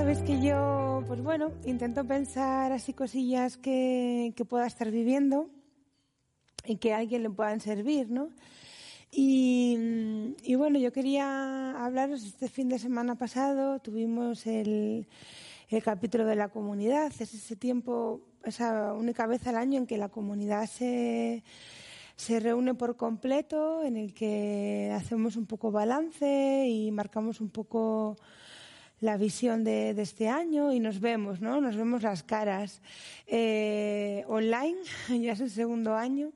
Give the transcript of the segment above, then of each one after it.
Sabes que yo, pues bueno, intento pensar así cosillas que, pueda estar viviendo y que a alguien le puedan servir, ¿no? Y, y bueno, yo quería hablaros este fin de semana pasado, tuvimos el, el capítulo de la comunidad, es ese tiempo, esa única vez al año en que la comunidad se, se reúne por completo, en el que hacemos un poco balance y marcamos un poco la visión de, de, este año y nos vemos, ¿no? Nos vemos las caras eh, online, ya es el segundo año.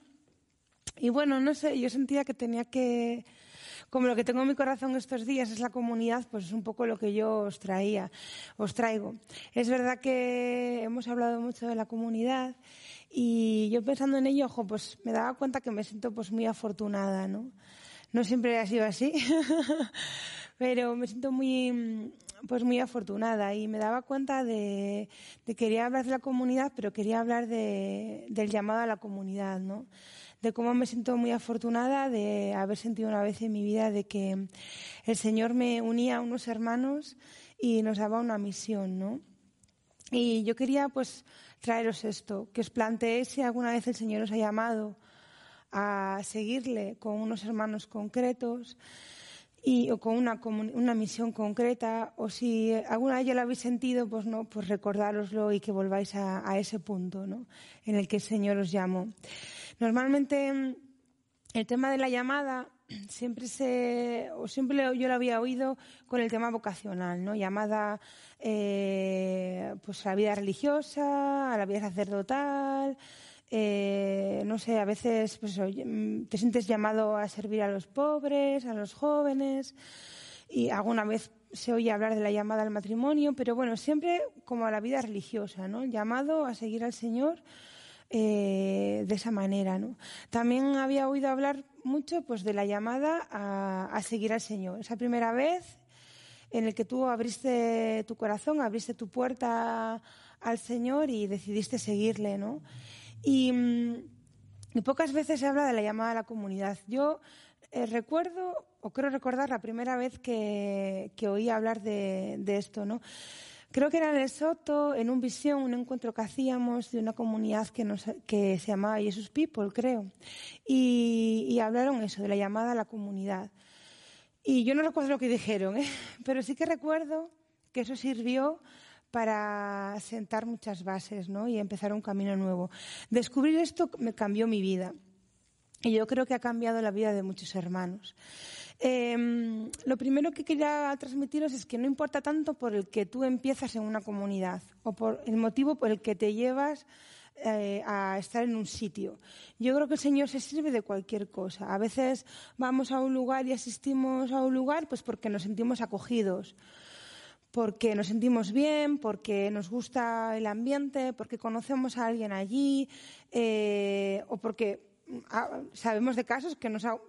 Y bueno, no sé, yo sentía que tenía que, como lo que tengo en mi corazón estos días es la comunidad, pues es un poco lo que yo os traía, os traigo. Es verdad que hemos hablado mucho de la comunidad y yo pensando en ello, ojo, pues me daba cuenta que me siento pues muy afortunada, ¿no? No siempre ha sido así, pero me siento muy, pues muy afortunada y me daba cuenta de, de quería hablar de la comunidad, pero quería hablar de, del llamado a la comunidad, ¿no? De cómo me siento muy afortunada de haber sentido una vez en mi vida de que el Señor me unía a unos hermanos y nos daba una misión, ¿no? Y yo quería pues traeros esto, que os planteéis si alguna vez el Señor os ha llamado a seguirle con unos hermanos concretos y, o con una, una misión concreta, o si alguna vez ya lo habéis sentido, pues no, pues recordároslo y que volváis a, ese punto, ¿no? En el que el Señor os llamó. Normalmente el tema de la llamada siempre se, o siempre yo lo había oído con el tema vocacional, ¿no? Llamada, eh, pues a la vida religiosa, a la vida sacerdotal, eh, no sé, a veces pues, te sientes llamado a servir a los pobres, a los jóvenes, y alguna vez se oye hablar de la llamada al matrimonio, pero bueno, siempre como a la vida religiosa, ¿no? Llamado a seguir al Señor eh, de esa manera, ¿no? También había oído hablar mucho, pues, de la llamada a, a seguir al Señor. Esa primera vez en el que tú abriste tu corazón, abriste tu puerta al Señor y decidiste seguirle, ¿no? Y, y, pocas veces se habla de la llamada a la comunidad. Yo eh, recuerdo, o creo recordar, la primera vez que, que oí hablar de, de, esto, ¿no? Creo que era en el Soto, en un visión, un encuentro que hacíamos de una comunidad que, nos, que se llamaba Jesus People, creo. Y, y hablaron eso, de la llamada a la comunidad. Y yo no recuerdo lo que dijeron, ¿eh? pero sí que recuerdo que eso sirvió para sentar muchas bases ¿no? y empezar un camino nuevo. Descubrir esto me cambió mi vida y yo creo que ha cambiado la vida de muchos hermanos. Eh, lo primero que quería transmitiros es que no importa tanto por el que tú empiezas en una comunidad o por el motivo por el que te llevas eh, a estar en un sitio. Yo creo que el Señor se sirve de cualquier cosa. A veces vamos a un lugar y asistimos a un lugar pues porque nos sentimos acogidos porque nos sentimos bien, porque nos gusta el ambiente, porque conocemos a alguien allí eh, o porque ah, sabemos de casos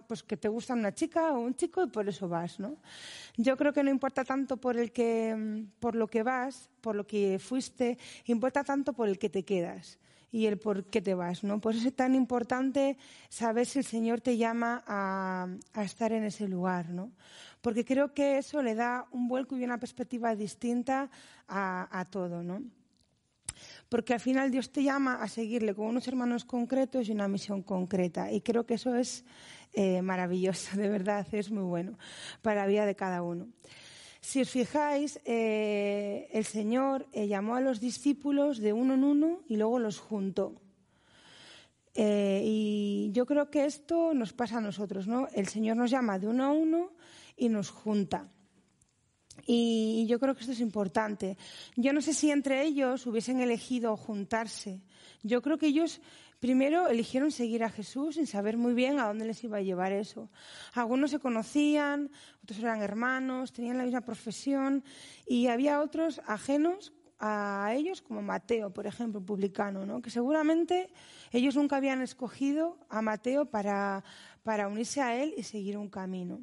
pues que te gusta una chica o un chico y por eso vas, ¿no? Yo creo que no importa tanto por lo que vas, por lo que fuiste, importa tanto por el que te quedas y el por qué te vas, ¿no? Por eso es tan importante saber si el Señor te llama a, a estar en ese lugar, ¿no? Porque creo que eso le da un vuelco y una perspectiva distinta a, a todo, ¿no? Porque al final Dios te llama a seguirle con unos hermanos concretos y una misión concreta. Y creo que eso es eh, maravilloso, de verdad, es muy bueno para la vida de cada uno. Si os fijáis, eh, el Señor eh, llamó a los discípulos de uno en uno y luego los juntó. Eh, y yo creo que esto nos pasa a nosotros, ¿no? El Señor nos llama de uno a uno y nos junta. Y yo creo que esto es importante. Yo no sé si entre ellos hubiesen elegido juntarse. Yo creo que ellos primero eligieron seguir a Jesús sin saber muy bien a dónde les iba a llevar eso. Algunos se conocían, otros eran hermanos, tenían la misma profesión y había otros ajenos a ellos, como Mateo, por ejemplo, publicano, ¿no? que seguramente ellos nunca habían escogido a Mateo para, para unirse a él y seguir un camino.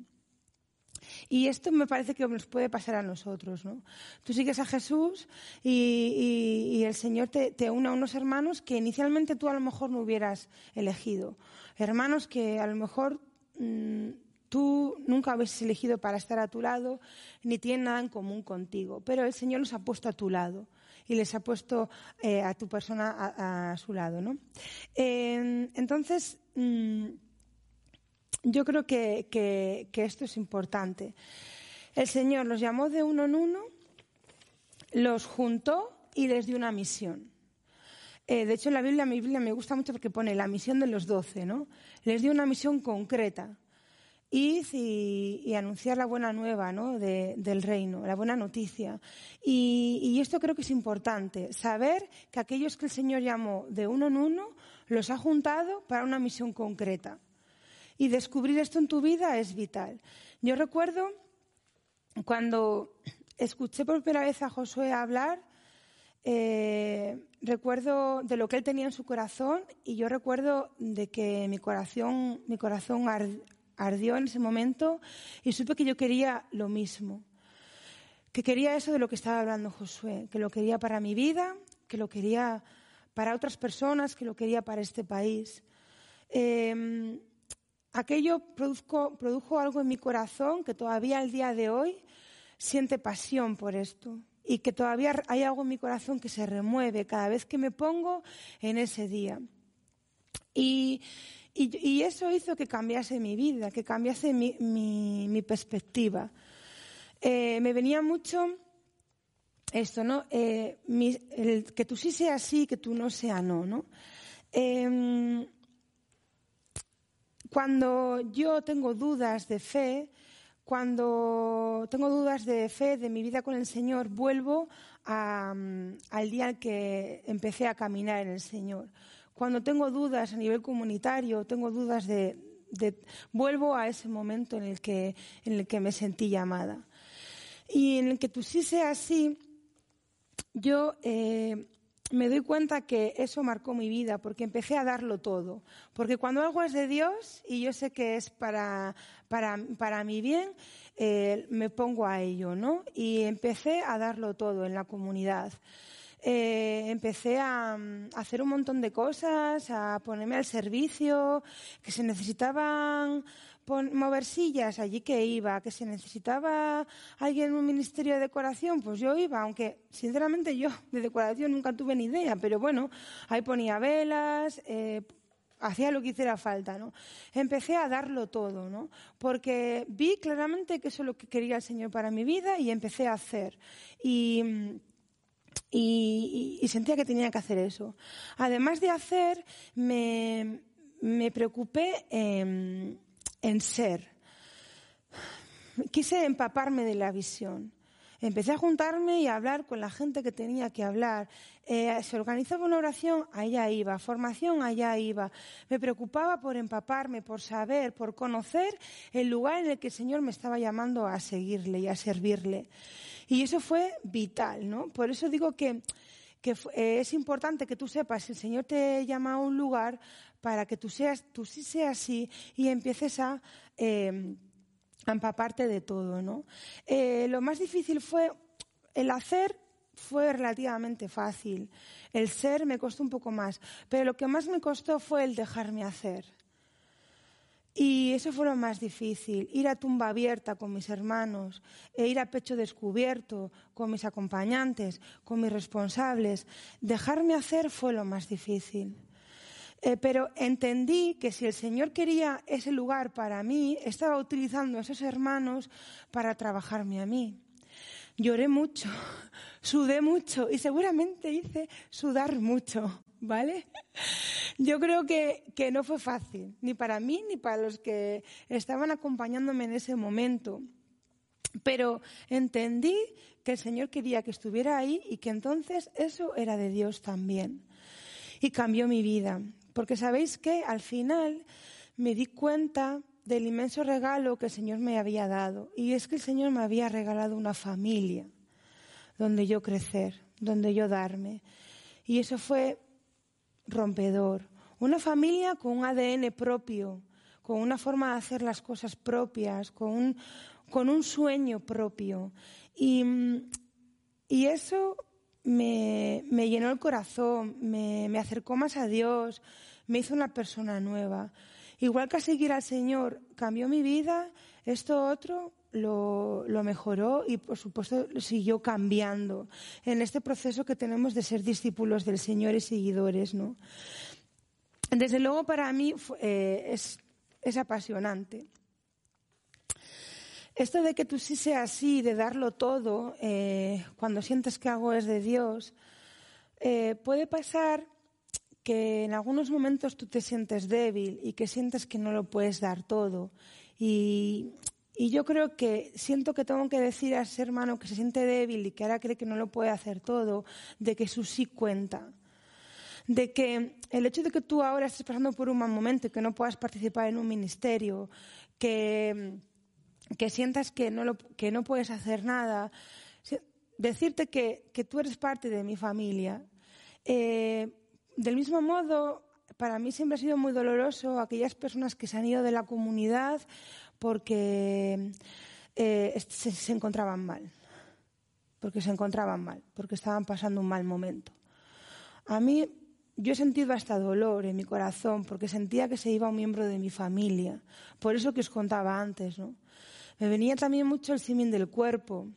Y esto me parece que nos puede pasar a nosotros, ¿no? Tú sigues a Jesús y, el Señor te, une a unos hermanos que inicialmente tú a lo mejor no hubieras elegido. Hermanos que a lo mejor mm, tú nunca habéis elegido para estar a tu lado, ni tienen nada en común contigo. Pero el Señor los ha puesto a tu lado y les ha puesto eh, a tu persona a, su lado, ¿no? Eh, entonces, mm, yo creo que, esto es importante. El Señor los llamó de uno en uno, los juntó y les dio una misión. Eh, de hecho, en la Biblia, mi Biblia me gusta mucho porque pone la misión de los doce, ¿no? Les dio una misión concreta. Ir y, anunciar la buena nueva ¿no? del reino, la buena noticia. Y, esto creo que es importante, saber que aquellos que el Señor llamó de uno en uno, los ha juntado para una misión concreta. Y descubrir esto en tu vida es vital. Yo recuerdo cuando escuché por primera vez a Josué hablar, eh, recuerdo de lo que él tenía en su corazón y yo recuerdo de que mi corazón, mi corazón ardió en ese momento y supe que yo quería lo mismo. Que quería eso de lo que estaba hablando Josué, que lo quería para mi vida, que lo quería para otras personas, que lo quería para este país. Eh, aquello produjo, algo en mi corazón que todavía al día de hoy siente pasión por esto y que todavía hay algo en mi corazón que se remueve cada vez que me pongo en ese día. Y, eso hizo que cambiase mi vida, que cambiase mi, perspectiva. Eh, me venía mucho esto, ¿no? Eh, que tú sí seas sí, que tú no seas no, ¿no? Em, cuando yo tengo dudas de fe, cuando tengo dudas de fe de mi vida con el Señor, vuelvo al día en que empecé a caminar en el Señor. Cuando tengo dudas a nivel comunitario, tengo dudas de, vuelvo a ese momento en el que en el que me sentí llamada. Y en el que tú sí seas así, yo eh, me doy cuenta que eso marcó mi vida porque empecé a darlo todo. Porque cuando algo es de Dios y yo sé que es para, para, para mi bien, eh, me pongo a ello, ¿no? Y empecé a darlo todo en la comunidad. Eh, empecé a, a, hacer un montón de cosas, a ponerme al servicio, que se necesitaban mover sillas allí que iba, que se necesitaba alguien en un ministerio de decoración, pues yo iba, aunque sinceramente yo de decoración nunca tuve ni idea, pero bueno, ahí ponía velas, eh, hacía lo que hiciera falta, ¿no? Empecé a darlo todo, ¿no? Porque vi claramente que eso es lo que quería el Señor para mi vida y empecé a hacer. Y, y, sentía que tenía que hacer eso. Además de hacer, me, me preocupé en en ser. Quise empaparme de la visión. Empecé a juntarme y a hablar con la gente que tenía que hablar. Eh, se organizaba una oración, allá iba. Formación, allá iba. Me preocupaba por empaparme, por saber, por conocer el lugar en el que el Señor me estaba llamando a seguirle y a servirle. Y eso fue vital, ¿no? Por eso digo que, eh, es importante que tú sepas, si el Señor te llama a un lugar, para que tú seas, tú sí seas así y empieces a, eh, empaparte de todo, ¿no? Eh, lo más difícil fue el hacer fue relativamente fácil. El ser me costó un poco más, pero lo que más me costó fue el dejarme hacer. Y eso fue lo más difícil, ir a tumba abierta con mis hermanos, e ir a pecho descubierto con mis acompañantes, con mis responsables. Dejarme hacer fue lo más difícil. Eh, pero entendí que si el Señor quería ese lugar para mí, estaba utilizando a esos hermanos para trabajarme a mí. Lloré mucho, sudé mucho y seguramente hice sudar mucho, ¿vale? Yo creo que, que no fue fácil, ni para mí ni para los que estaban acompañándome en ese momento. Pero entendí que el Señor quería que estuviera ahí y que entonces eso era de Dios también. y cambió mi vida. Porque sabéis que al final me di cuenta del inmenso regalo que el Señor me había dado. Y es que el Señor me había regalado una familia donde yo crecer, donde yo darme. Y eso fue rompedor. Una familia con un ADN propio, con una forma de hacer las cosas propias, con un, con un sueño propio. Y, y eso me, llenó el corazón, me, acercó más a Dios, me hizo una persona nueva. Igual que a seguir al Señor cambió mi vida, esto otro lo, mejoró y, por supuesto, siguió cambiando en este proceso que tenemos de ser discípulos del Señor y seguidores, ¿no? Desde luego, para mí eh, es apasionante. Esto de que tú sí seas así, de darlo todo, eh, cuando sientes que algo es de Dios, eh, puede pasar que en algunos momentos tú te sientes débil y que sientes que no lo puedes dar todo. Y, y yo creo que siento que tengo que decir a ese hermano que se siente débil y que ahora cree que no lo puede hacer todo, de que su sí cuenta. De que el hecho de que tú ahora estés pasando por un mal momento y que no puedas participar en un ministerio, que, que sientas que no, lo, que no puedes hacer nada, decirte que, que tú eres parte de mi familia. Eh, del mismo modo, para mí siempre ha sido muy doloroso aquellas personas que se han ido de la comunidad porque eh, se, se, encontraban mal, porque se encontraban mal, porque estaban pasando un mal momento. A mí, yo he sentido hasta dolor en mi corazón porque sentía que se iba un miembro de mi familia. Por eso que os contaba antes, ¿no? Me venía también mucho el símil del cuerpo.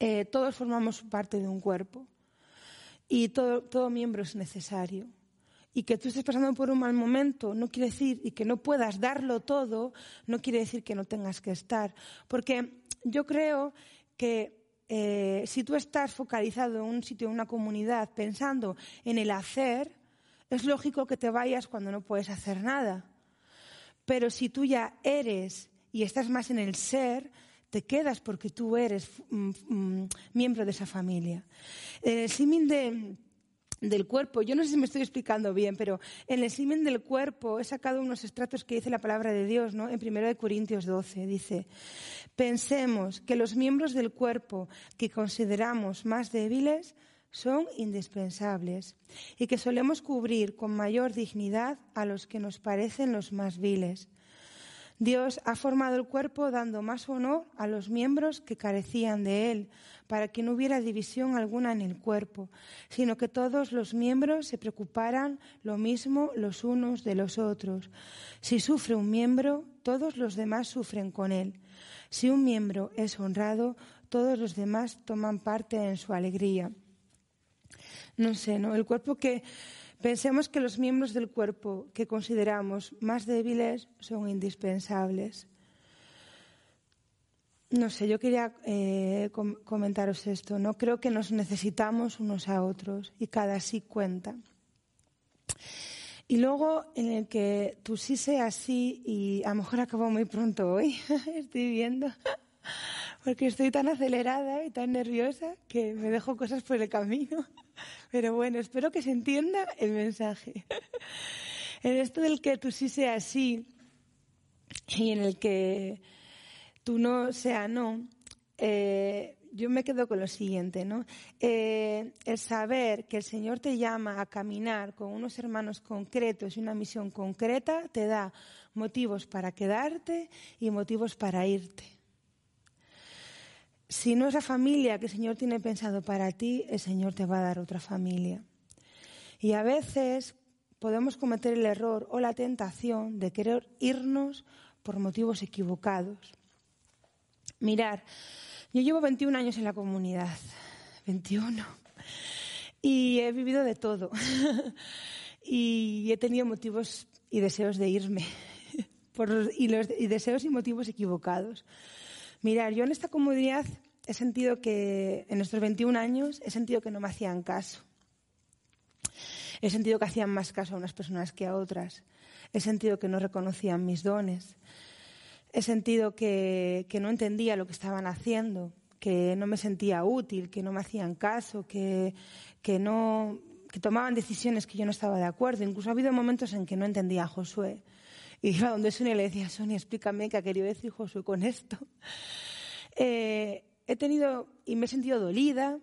Eh, todos formamos parte de un cuerpo y todo, todo miembro es necesario y que tú estés pasando por un mal momento no quiere decir y que no puedas darlo todo, no quiere decir que no tengas que estar. Porque yo creo que eh, si tú estás focalizado en un sitio, en una comunidad, pensando en el hacer, es lógico que te vayas cuando no puedes hacer nada. Pero si tú ya eres y estás más en el ser, te quedas porque tú eres mm, mm, miembro de esa familia. El símil de del cuerpo. Yo no sé si me estoy explicando bien, pero en el simen del cuerpo he sacado unos estratos que dice la palabra de Dios, ¿no? En 1 Corintios 12 dice, pensemos que los miembros del cuerpo que consideramos más débiles son indispensables y que solemos cubrir con mayor dignidad a los que nos parecen los más viles. Dios ha formado el cuerpo dando más honor a los miembros que carecían de él, para que no hubiera división alguna en el cuerpo, sino que todos los miembros se preocuparan lo mismo los unos de los otros. Si sufre un miembro, todos los demás sufren con él. Si un miembro es honrado, todos los demás toman parte en su alegría. No sé, ¿no? El cuerpo que Pensemos que los miembros del cuerpo que consideramos más débiles son indispensables. No sé, yo quería eh, com comentaros esto. No creo que nos necesitamos unos a otros y cada sí cuenta. Y luego en el que tú sí seas así y a lo mejor acabo muy pronto hoy, estoy viendo, porque estoy tan acelerada y tan nerviosa que me dejo cosas por el camino. Pero bueno, espero que se entienda el mensaje. En esto del que tú sí sea sí y en el que tú no sea no, eh, yo me quedo con lo siguiente, ¿no? Eh, el saber que el Señor te llama a caminar con unos hermanos concretos y una misión concreta te da motivos para quedarte y motivos para irte. Si no es la familia que el Señor tiene pensado para ti, el Señor te va a dar otra familia. Y a veces podemos cometer el error o la tentación de querer irnos por motivos equivocados. Mirar, yo llevo 21 años en la comunidad, 21, y he vivido de todo. y he tenido motivos y deseos de irme, por, y, los, y deseos y motivos equivocados. Mirar, yo en esta comunidad he sentido que, en estos 21 años, he sentido que no me hacían caso. He sentido que hacían más caso a unas personas que a otras. He sentido que no reconocían mis dones. He sentido que, que no entendía lo que estaban haciendo, que no me sentía útil, que no me hacían caso, que, que no, que tomaban decisiones que yo no estaba de acuerdo. Incluso ha habido momentos en que no entendía a Josué. Y iba donde Sonia le decía, Sonia, explícame qué ha querido decir Josué con esto. Eh, he tenido y me he sentido dolida,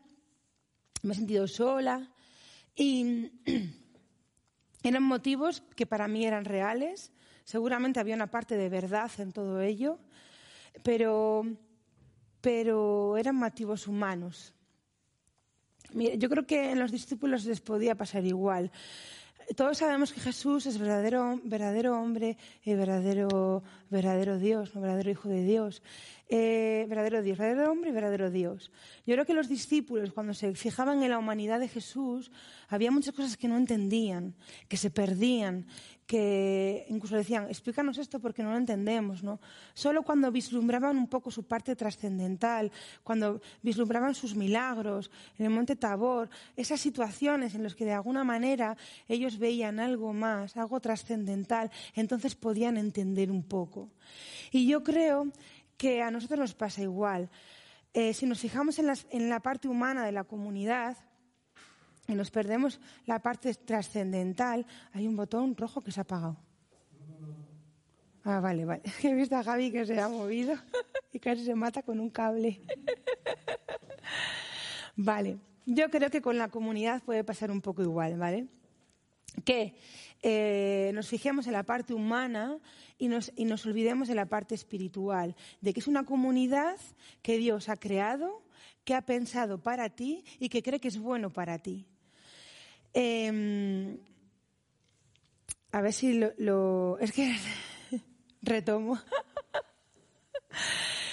me he sentido sola y eran motivos que para mí eran reales. Seguramente había una parte de verdad en todo ello, pero, pero eran motivos humanos. yo creo que en los discípulos les podía pasar igual todos sabemos que Jesús es verdadero, verdadero hombre y verdadero, verdadero Dios, ¿no? verdadero Hijo de Dios. Eh, verdadero Dios, verdadero hombre y verdadero Dios. Yo creo que los discípulos, cuando se fijaban en la humanidad de Jesús, había muchas cosas que no entendían, que se perdían, que incluso decían, explícanos esto porque no lo entendemos, ¿no? Solo cuando vislumbraban un poco su parte trascendental, cuando vislumbraban sus milagros en el monte Tabor, esas situaciones en las que de alguna manera ellos veían algo más, algo trascendental, entonces podían entender un poco. Y yo creo que a nosotros nos pasa igual. Eh, si nos fijamos en, en la parte humana de la comunidad, y nos perdemos la parte trascendental, hay un botón rojo que se ha apagado. Ah, vale, vale. He visto a Javi que se ha movido y casi se mata con un cable. Vale. Yo creo que con la comunidad puede pasar un poco igual, ¿vale? Que eh, nos fijemos en la parte humana y nos, y nos olvidemos de la parte espiritual, de que es una comunidad que Dios ha creado, que ha pensado para ti y que cree que es bueno para ti. Em, a ver si lo, Es que retomo.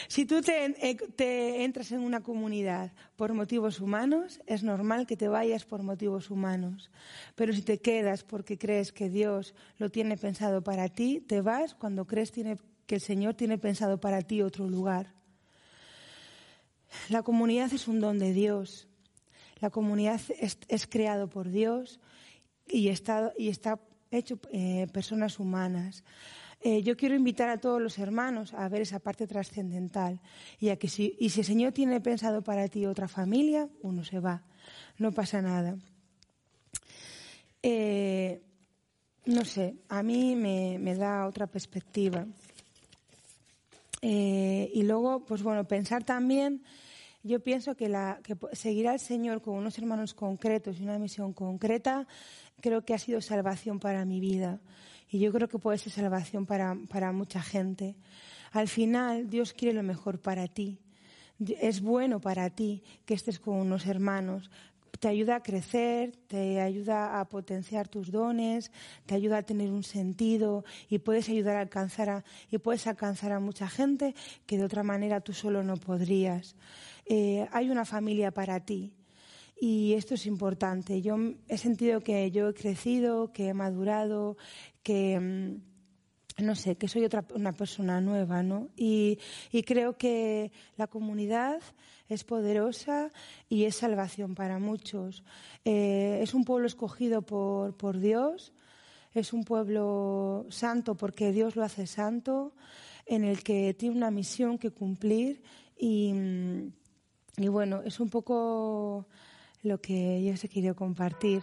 si tú eh, te, entras en una comunidad por motivos humanos, es normal que te vayas por motivos humanos. Pero si te quedas porque crees que Dios lo tiene pensado para ti, te vas cuando crees que el Señor tiene pensado para ti otro lugar. La comunidad es un don de Dios. La comunidad es, creado por Dios y está, hecho eh, personas humanas. Eh, yo quiero invitar a todos los hermanos a ver esa parte trascendental y que si, el Señor tiene pensado para ti otra familia, uno se va, no pasa nada. Eh, no sé, a mí me, me da otra perspectiva. y luego, pues bueno, pensar también yo pienso que, la, que seguir al Señor con unos hermanos concretos y una misión concreta, creo que ha sido salvación para mi vida. Y yo creo que puede ser salvación para, para mucha gente. Al final, Dios quiere lo mejor para ti. Es bueno para ti que estés con unos hermanos, te ayuda a crecer, te ayuda a potenciar tus dones, te ayuda a tener un sentido y puedes ayudar a alcanzar a, y puedes alcanzar a mucha gente que de otra manera tú solo no podrías. Eh, hay una familia para ti. Y esto es importante. Yo he sentido que yo he crecido, que he madurado, que mm, no sé, que soy otra una persona nueva, ¿no? Y, creo que la comunidad es poderosa y es salvación para muchos. Eh, es un pueblo escogido por, por Dios, es un pueblo santo porque Dios lo hace santo, en el que tiene una misión que cumplir y y bueno, es un poco lo que yo os he querido compartir.